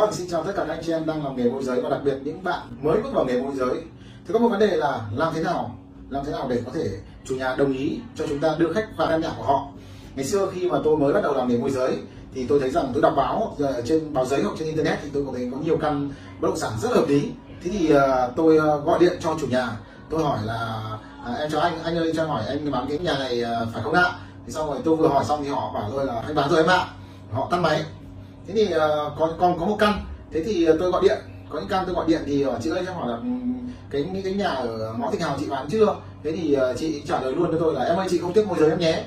Vâng, xin chào tất cả các anh chị em đang làm nghề môi giới và đặc biệt những bạn mới bước vào nghề môi giới. Thì có một vấn đề là làm thế nào, làm thế nào để có thể chủ nhà đồng ý cho chúng ta đưa khách vào căn nhà của họ. Ngày xưa khi mà tôi mới bắt đầu làm nghề môi giới thì tôi thấy rằng tôi đọc báo ờ, trên báo giấy hoặc trên internet thì tôi có thấy có nhiều căn bất động sản rất hợp lý. Thế thì ờ, tôi ờ, gọi điện cho chủ nhà, tôi hỏi là à, em cho anh, anh ơi cho hỏi anh bán cái nhà này phải không ạ? Thì xong rồi tôi vừa hỏi xong thì họ bảo tôi là anh bán rồi em ạ. Họ tắt máy thế thì ờ, còn còn có một căn. Thế thì ờ, tôi gọi điện. Có những căn tôi gọi điện thì ờ, chị ơi cho hỏi là ừ, cái cái nhà ở ngõ Thịnh Hào chị bán chưa? Thế thì chị trả lời luôn cho tôi là, em ơi, chị không tiếc môi giới em nhé.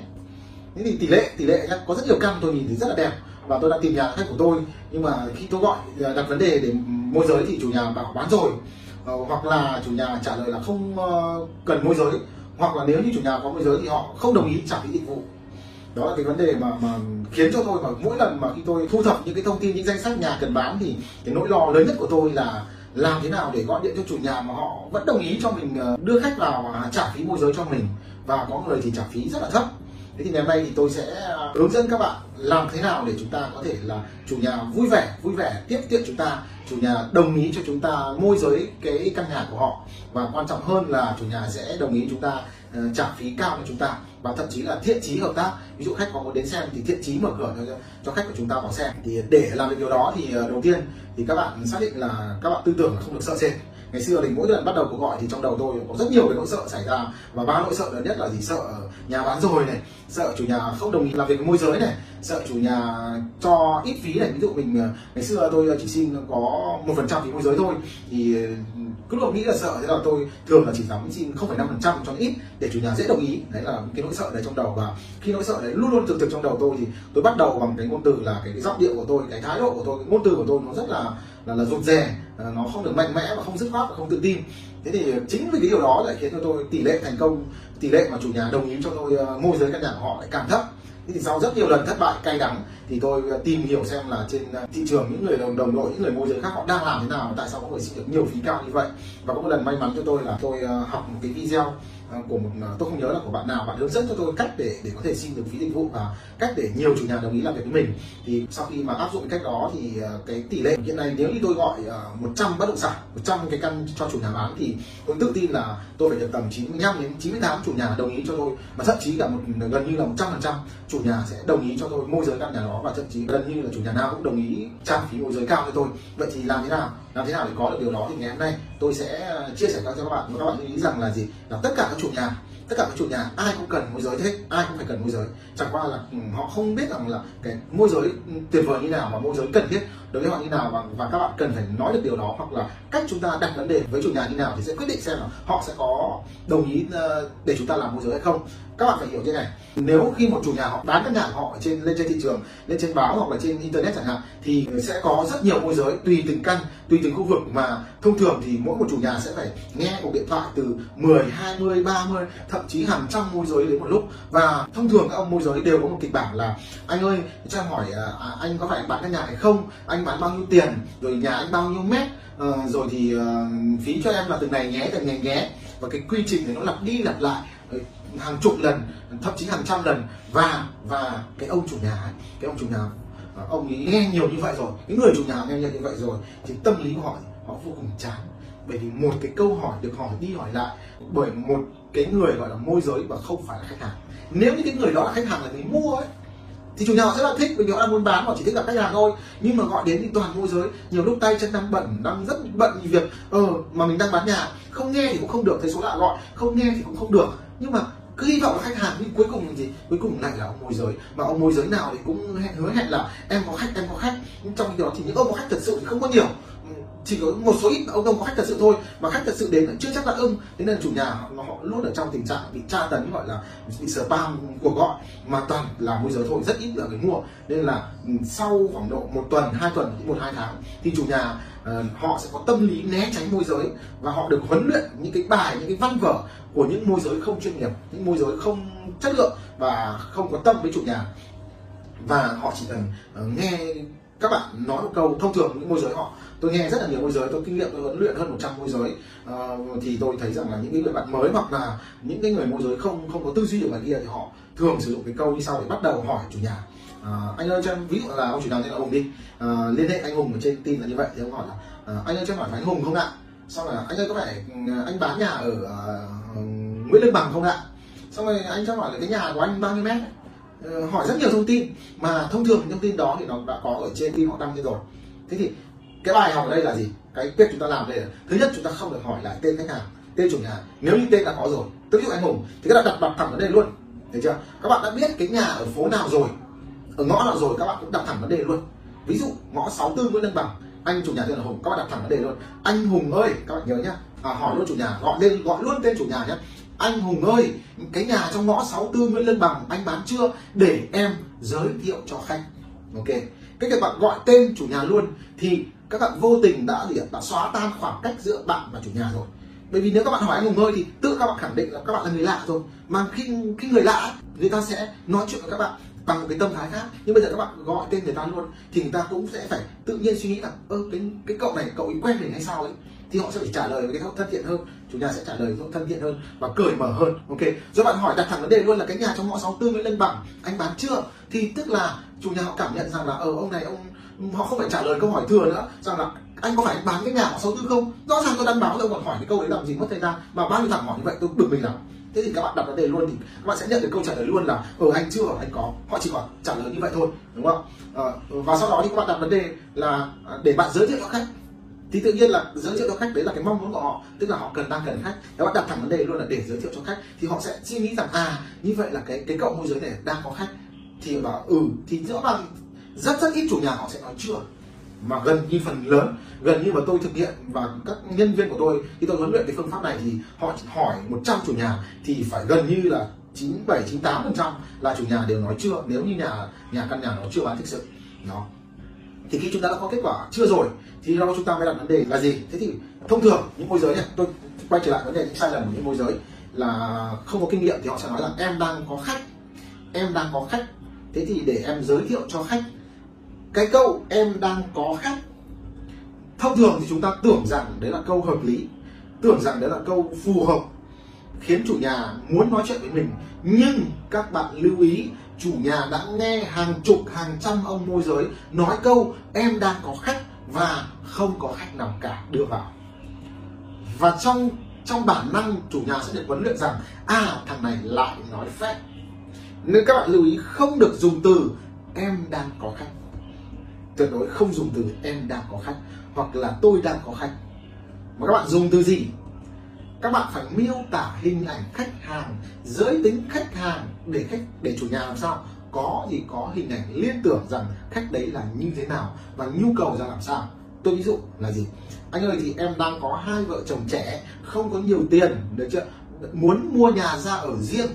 Thế thì tỷ lệ tỷ lệ nhá, có rất nhiều căn tôi nhìn thấy rất là đẹp và tôi đang tìm nhà khách của tôi. Nhưng mà khi tôi gọi đặt vấn đề để môi giới thì chủ nhà bảo bán rồi. Hoặc là chủ nhà trả lời là không cần môi giới. Hoặc là nếu như chủ nhà có môi giới thì họ không đồng ý trả phí dịch vụ đó là cái vấn đề mà mà khiến cho tôi mà mỗi lần mà khi tôi thu thập những cái thông tin, những danh sách nhà cần bán thì cái nỗi lo lớn nhất của tôi là làm thế nào để gọi điện cho chủ nhà mà họ vẫn đồng ý cho mình ờ, đưa khách vào và trả phí môi giới cho mình. Và có người thì trả phí rất là thấp thế thì ngày hôm nay thì tôi sẽ à, hướng dẫn các bạn làm thế nào để chúng ta có thể là chủ nhà vui vẻ vui vẻ tiếp tiện chúng ta chủ nhà đồng ý cho chúng ta môi giới cái căn nhà của họ. Và quan trọng hơn là chủ nhà sẽ đồng ý chúng ta uh, trả phí cao cho chúng ta và thậm chí là thiện chí hợp tác. Ví dụ khách có muốn đến xem thì thiện chí mở cửa cho, cho khách của chúng ta vào xem. Thì để làm được điều đó thì ờ, đầu tiên thì các bạn xác định là các bạn tư tưởng là không được sợ sệt ngày xưa thì mỗi lần bắt đầu cuộc gọi thì trong đầu tôi có rất nhiều cái nỗi sợ xảy ra. Và ba nỗi sợ lớn nhất là gì? Sợ nhà bán rồi này sợ chủ nhà không đồng ý làm việc với môi giới này sợ chủ nhà cho ít phí này. Ví dụ mình ờ, ngày xưa tôi ờ, chỉ xin có một phần trăm phí môi giới thôi. Thì ờ, cứ luôn nghĩ là sợ thế là tôi thường là chỉ dám xin không phải năm phần trăm cho ít để chủ nhà dễ đồng ý. Đấy là cái nỗi sợ đấy trong đầu. Và khi nỗi sợ đấy luôn luôn thực thực trong đầu tôi thì tôi bắt đầu bằng cái ngôn từ là cái, cái giọng điệu của tôi cái thái độ của tôi cái ngôn từ của tôi nó rất là là là rụt rè, là nó không được mạnh mẽ và không dứt khoát và không tự tin. Thế thì ờ, chính vì cái điều đó lại khiến cho tôi tỷ lệ thành công, tỷ lệ mà chủ nhà đồng ý cho tôi ờ, môi giới căn nhà của họ lại càng thấp. Thế thì sau rất nhiều lần thất bại, cay đắng, thì tôi ờ, tìm hiểu xem là trên thị trường những người đồng đồng đội, những người môi giới khác họ đang làm thế nào, tại sao có người xin được nhiều phí cao như vậy. Và có một lần may mắn cho tôi là tôi học một cái video À, của một à, tôi không nhớ là của bạn nào. Bạn hướng dẫn cho tôi cách để để có thể xin được phí dịch vụ và cách để nhiều chủ nhà đồng ý làm việc với mình. Thì sau khi mà áp dụng cách đó thì à, cái tỷ lệ hiện nay nếu như tôi gọi 100 bất động sản 100 cái căn cho chủ nhà bán thì tôi tự tin là tôi phải được tầm 95 đến 98 chủ nhà đồng ý cho tôi. Và thậm chí cả một, gần như là 100 phần trăm chủ nhà sẽ đồng ý cho tôi môi giới căn nhà đó. Và thậm chí gần như là chủ nhà nào cũng đồng ý trả phí môi giới cao cho tôi. Vậy thì làm thế nào? Làm thế nào để có được điều đó thì ngày hôm nay? Tôi sẽ ờ, chia sẻ cho các bạn. Và các bạn lưu ý rằng là gì? Là tất cả các chủ nhà tất cả các chủ nhà ai cũng cần môi giới hết ai cũng phải cần môi giới. Chẳng qua là ừ, họ không biết rằng là cái môi giới ừ, tuyệt vời như nào và môi giới cần thiết đối với họ như nào và, và các bạn cần phải nói được điều đó hoặc là cách chúng ta đặt vấn đề với chủ nhà như nào thì sẽ quyết định xem là họ sẽ có đồng ý ờ, để chúng ta làm môi giới hay không các bạn phải hiểu như này nếu khi một chủ nhà họ bán căn nhà họ trên lên trên thị trường lên trên báo hoặc là trên internet chẳng hạn thì sẽ có rất nhiều môi giới tùy từng căn tùy từng khu vực mà thông thường thì mỗi một chủ nhà sẽ phải nghe cuộc điện thoại từ 10, 20, 30 thậm chí hàng trăm môi giới đến một lúc. Và thông thường các ông môi giới đều có một kịch bản là anh ơi cho em hỏi à, à anh có phải bán căn nhà hay không? Anh bán bao nhiêu tiền? Rồi nhà anh bao nhiêu mét? À, rồi thì à, phí cho em là từng này nhé từng này nhé và cái quy trình này nó lặp đi lặp lại ờ, hàng chục lần thậm chí hàng trăm lần. Và và cái ông chủ nhà ấy, cái ông chủ nhà ờ, ông ấy nghe nhiều như vậy rồi cái người chủ nhà nghe nhiều như vậy rồi thì tâm lý của họ họ vô cùng chán. Bởi vì một cái câu hỏi được hỏi đi hỏi lại bởi một cái người gọi là môi giới và không phải là khách hàng. Nếu như cái người đó là khách hàng là người mua ấy thì chủ nhà họ rất là thích vì họ đang muốn bán, họ chỉ thích gặp khách hàng thôi. Nhưng mà gọi đến thì toàn môi giới. Nhiều lúc tay chân đang bận, đang rất bận vì việc ờ mà mình đang bán nhà. Không nghe thì cũng không được, thấy số lạ gọi. Không nghe thì cũng không được. Nhưng mà cứ hy vọng là khách hàng nhưng cuối cùng là gì? Cuối cùng lại là ông môi giới. Mà ông môi giới nào thì cũng hẹn hứa hẹn là em có khách, em có khách. Nhưng trong khi đó thì những ông có khách thật sự thì không có nhiều chỉ có một số ít ông ông có khách thật sự thôi mà khách thật sự đến chưa chắc là ưng. Thế nên chủ nhà họ, họ luôn ở trong tình trạng bị tra tấn gọi là bị spam cuộc gọi mà toàn là môi giới thôi rất ít là người mua. Nên là ừ, sau khoảng độ một tuần hai tuần một hai tháng thì chủ nhà uh, họ sẽ có tâm lý né tránh môi giới và họ được huấn luyện những cái bài những cái văn vở của những môi giới không chuyên nghiệp những môi giới không chất lượng và không có tâm với chủ nhà. Và họ chỉ cần uh, nghe các bạn nói một câu thông thường những môi giới họ tôi nghe rất là nhiều môi giới tôi kinh nghiệm tôi huấn luyện hơn 100 môi giới. Uh, thì tôi thấy rằng là những cái người bạn mới hoặc là những cái người môi giới không không có tư duy được ngoài kia thì họ thường sử dụng cái câu như sau để bắt đầu hỏi chủ nhà. À, anh ơi cho em ví dụ là ông chủ nhà tên là hùng đi. À, liên hệ anh hùng ở trên tin là như vậy thì ông hỏi là à, anh ơi cho em hỏi anh hùng không ạ? Xong là anh ơi có phải ừ, anh bán nhà ở uh, nguyễn lương bằng không ạ? Xong rồi anh cho hỏi là cái nhà của anh bao nhiêu mét? Ờ, hỏi rất nhiều thông tin mà thông thường thông tin đó thì nó đã có ở trên tin họ đăng lên rồi. Thế thì cái bài học ở đây là gì? Cái việc chúng ta làm đây là thứ nhất chúng ta không được hỏi lại tên khách hàng tên chủ nhà. Nếu như tên đã có rồi ví dụ anh hùng thì các bạn đặt đặt thẳng vấn đề luôn thấy chưa? Các bạn đã biết cái nhà ở phố nào rồi ở ngõ nào rồi các bạn cũng đặt thẳng vấn đề luôn. Ví dụ ngõ 64 Nguyễn Lương Bằng anh chủ nhà tên là Hùng các bạn đặt thẳng vấn đề luôn. Anh Hùng ơi các bạn nhớ nhá. À, hỏi luôn chủ nhà gọi lên gọi luôn tên chủ nhà nhé anh Hùng ơi, cái nhà trong ngõ 64 Nguyễn lân Bằng anh bán chưa? Để em giới thiệu cho khách. Ok. Cái việc bạn gọi tên chủ nhà luôn thì các bạn vô tình đã gì đã xóa tan khoảng cách giữa bạn và chủ nhà rồi. Bởi vì nếu các bạn hỏi anh hùng ơi thì tự các bạn khẳng định là các bạn là người lạ rồi. Mà khi khi người lạ, người ta sẽ nói chuyện với các bạn bằng một cái tâm thái khác. Nhưng bây giờ các bạn gọi tên người ta luôn thì người ta cũng sẽ phải tự nhiên suy nghĩ là, ơ, cái cái cậu này cậu ấy quen mình hay sao ấy? Thì họ sẽ phải trả lời với cái thân thiện hơn chủ nhà sẽ trả lời với thân thiện hơn và cởi mở hơn ok? Rồi bạn hỏi đặt thẳng vấn đề luôn là cái nhà trong ngõ 64 Nguyễn Lân Bằng anh bán chưa? Thì tức là chủ nhà họ cảm nhận rằng là ở ông này ông họ không phải trả lời câu hỏi thừa nữa rằng là anh có phải bán cái nhà ngõ 64 không? Rõ ràng tôi đang báo rồi còn hỏi cái câu đấy làm gì mất thời gian mà bao nhiêu thằng hỏi như vậy tôi bực mình lắm. Thế thì các bạn đặt vấn đề luôn thì các bạn sẽ nhận được câu trả lời luôn là ở anh chưa anh có. Họ chỉ còn trả lời như vậy thôi đúng không? À, và sau đó thì các bạn đặt vấn đề là à, để bạn giới thiệu cho khách thì tự nhiên là giới thiệu cho khách, đấy là cái mong muốn của họ. Tức là họ cần đang cần khách. Nếu bạn đặt thẳng vấn đề luôn là để giới thiệu cho khách, thì họ sẽ suy nghĩ rằng à như vậy là cái cái cậu môi giới này đang có khách. Thì bảo ừ thì rõ ràng rất rất ít chủ nhà họ sẽ nói chưa. Mà gần như phần lớn, gần như mà tôi thực hiện và các nhân viên của tôi, khi tôi huấn luyện cái phương pháp này thì họ hỏi 100 chủ nhà, thì phải gần như là 97 98 phần trăm là chủ nhà đều nói chưa, nếu như nhà nhà căn nhà nó chưa bán thực sự. Đó thì khi chúng ta đã có kết quả chưa rồi, thì đó chúng ta mới đặt vấn đề là gì? Thế thì thông thường những môi giới này tôi quay trở lại vấn đề những sai lầm của những môi giới là không có kinh nghiệm thì họ sẽ nói là em đang có khách, em đang có khách. Thế thì để em giới thiệu cho khách, cái câu em đang có khách, thông thường thì chúng ta tưởng rằng đấy là câu hợp lý, tưởng rằng đấy là câu phù hợp, khiến chủ nhà muốn nói chuyện với mình. Nhưng các bạn lưu ý chủ nhà đã nghe hàng chục, hàng trăm ông môi giới nói câu, em đang có khách và không có khách nào cả đưa vào. Và trong trong bản năng, chủ nhà sẽ được huấn luyện rằng à thằng này lại nói phép. Nên các bạn lưu ý, không được dùng từ, em đang có khách. Tuyệt đối không dùng từ, em đang có khách hoặc là tôi đang có khách. Mà các bạn dùng từ gì? Các bạn phải miêu tả hình ảnh khách hàng, giới tính khách hàng để khách, để chủ nhà làm sao? Có gì có hình ảnh liên tưởng rằng khách đấy là như thế nào và nhu cầu ra làm sao. Tôi ví dụ là gì? Anh ơi, thì em đang có hai vợ chồng trẻ, không có nhiều tiền, được chưa? Muốn mua nhà ra ở riêng.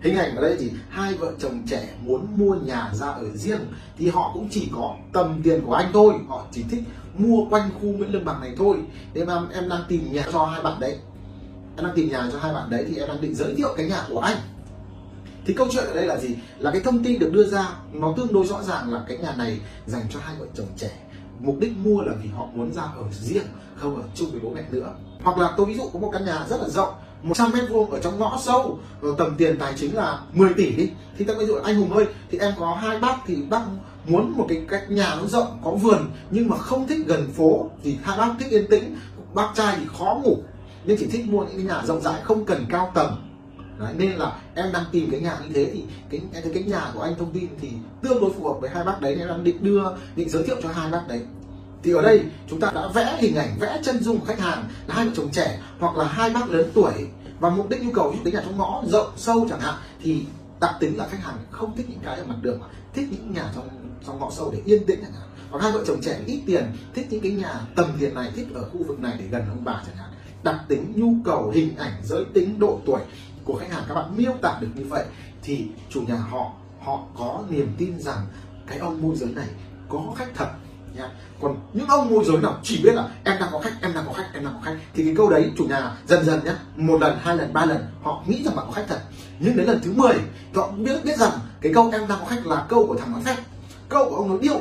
Hình ảnh ở đây thì hai vợ chồng trẻ muốn mua nhà ra ở riêng thì họ cũng chỉ có tầm tiền của anh thôi. Họ chỉ thích mua quanh khu Nguyễn Lương Bằng này thôi. Nên mà em đang tìm nhà cho hai bạn đấy em đang tìm nhà cho hai bạn đấy thì em đang định giới thiệu cái nhà của anh. Thì câu chuyện ở đây là gì? Là cái thông tin được đưa ra, nó tương đối rõ ràng là cái nhà này dành cho hai vợ chồng trẻ. Mục đích mua là vì họ muốn ra ở riêng, không ở chung với bố mẹ nữa. Hoặc là tôi ví dụ có một căn nhà rất là rộng 100 mét vuông ở trong ngõ sâu rồi tầm tiền tài chính là 10 tỷ đi. Thì ta ví dụ anh hùng ơi, thì em có hai bác thì bác muốn một cái cách nhà nó rộng, có vườn, nhưng mà không thích gần phố thì hai bác thích yên tĩnh. Bác trai thì khó ngủ nên chỉ thích mua những cái nhà rộng rãi không cần cao tầng. Đấy, nên là em đang tìm cái nhà như thế thì cái cái, cái nhà của anh thông tin thì tương đối phù hợp với hai bác đấy. Nên đang định đưa định giới thiệu cho hai bác đấy. Thì ở đây chúng ta đã vẽ hình ảnh vẽ chân dung của khách hàng là hai vợ chồng trẻ hoặc là hai bác lớn tuổi. Và mục đích nhu cầu như cái nhà trong ngõ rộng sâu chẳng hạn thì đặc tính là khách hàng không thích những cái ở mặt đường mà thích những nhà trong trong ngõ sâu để yên tĩnh chẳng hạn. Hoặc hai vợ chồng trẻ ít tiền thích những cái nhà tầm tiền này thích ở khu vực này để gần ông bà chẳng hạn đặc tính, nhu cầu, hình ảnh, giới tính, độ tuổi của khách hàng. Các bạn miêu tả được như vậy thì chủ nhà họ họ có niềm tin rằng cái ông môi giới này có khách thật nha. Còn những ông môi giới nào chỉ biết là em đang có khách, em đang có khách, em đang có khách thì cái câu đấy chủ nhà dần dần nhé một lần, hai lần, ba lần, họ nghĩ rằng bạn có khách thật. Nhưng đến lần thứ 10 họ biết biết rằng cái câu em đang có khách là câu của thằng nói phép, câu của ông nói điêu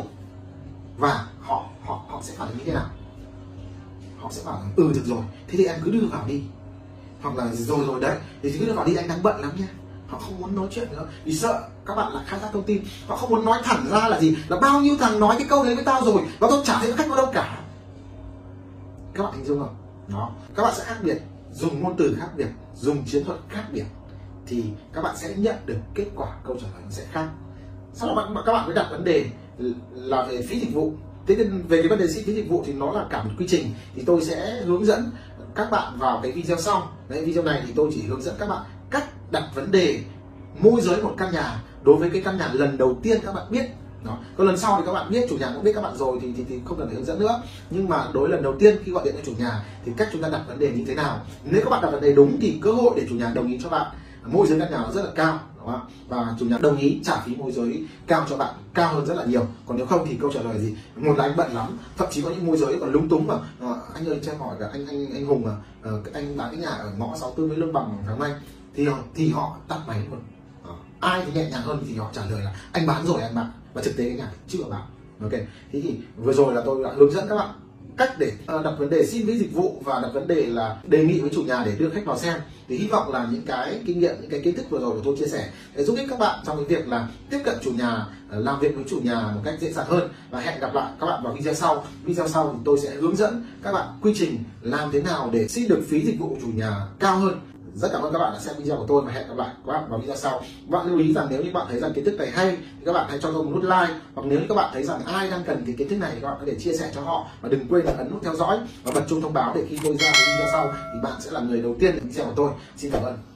và họ họ họ sẽ phản ứng như thế nào? Họ sẽ bảo ừ được rồi, thế thì em cứ đưa vào đi. Hoặc là, rồi rồi, đấy, thì cứ đưa vào đi, anh đang bận lắm nha. Họ không muốn nói chuyện nữa, vì sợ các bạn là khai thác thông tin. Họ không muốn nói thẳng ra là gì, là bao nhiêu thằng nói cái câu đấy với tao rồi và tao chả thấy khách có đâu cả. Các bạn hình dung không? Đó. Các bạn sẽ khác biệt, dùng ngôn từ khác biệt, dùng chiến thuật khác biệt, thì các bạn sẽ nhận được kết quả câu trả lời nó sẽ khác. Sau đó bạn, các bạn mới đặt vấn đề là về phí dịch vụ thế nên về cái vấn đề phí dịch vụ thì nó là cả một quy trình. Thì tôi sẽ hướng dẫn các bạn vào cái video sau. Đấy video này thì tôi chỉ hướng dẫn các bạn cách đặt vấn đề môi giới một căn nhà đối với cái căn nhà lần đầu tiên các bạn biết. Đó. Còn lần sau thì các bạn biết chủ nhà cũng biết các bạn rồi thì thì, thì không cần phải hướng dẫn nữa. Nhưng mà đối lần đầu tiên khi gọi điện cho chủ nhà thì cách chúng ta đặt vấn đề như thế nào? Nếu các bạn đặt vấn đề đúng thì cơ hội để chủ nhà đồng ý cho bạn. Môi giới căn nhà nó rất là cao đúng không? và chủ nhà đồng ý trả phí môi giới cao cho bạn cao hơn rất là nhiều. Còn nếu không thì câu trả lời gì? Một là anh bận lắm thậm chí có những môi giới còn lúng túng mà. À, anh ơi cho em hỏi là anh anh anh hùng à, ờ, anh bán cái nhà ở ngõ 64 với lương bằng tháng nay. Thì thì họ tắt máy luôn à, ờ, ai thì nhẹ nhàng hơn thì họ trả lời là anh bán rồi anh bạn và thực tế cái nhà chưa bảo ok thế thì vừa rồi là tôi đã hướng dẫn các bạn cách để ờ, đặt vấn đề xin phí dịch vụ và đặt vấn đề là đề nghị với chủ nhà để đưa khách vào xem. Thì hy vọng là những cái kinh nghiệm, những cái kiến thức vừa rồi của tôi chia sẻ để giúp ích các bạn trong cái việc là tiếp cận chủ nhà ờ, làm việc với chủ nhà một cách dễ dàng hơn. Và hẹn gặp lại các bạn vào video sau. Video sau thì tôi sẽ hướng dẫn các bạn quy trình làm thế nào để xin được phí dịch vụ chủ nhà cao hơn rất cảm ơn các bạn đã xem video của tôi và hẹn gặp lại các bạn vào video sau. Các bạn lưu ý rằng nếu như bạn thấy rằng kiến thức này hay thì các bạn hãy cho tôi một nút like. Hoặc nếu như các bạn thấy rằng ai đang cần cái kiến thức này thì các bạn có thể chia sẻ cho họ và đừng quên là ấn nút theo dõi và bật chuông thông báo để khi tôi ra video sau thì bạn sẽ là người đầu tiên được video của tôi. Xin cảm ơn.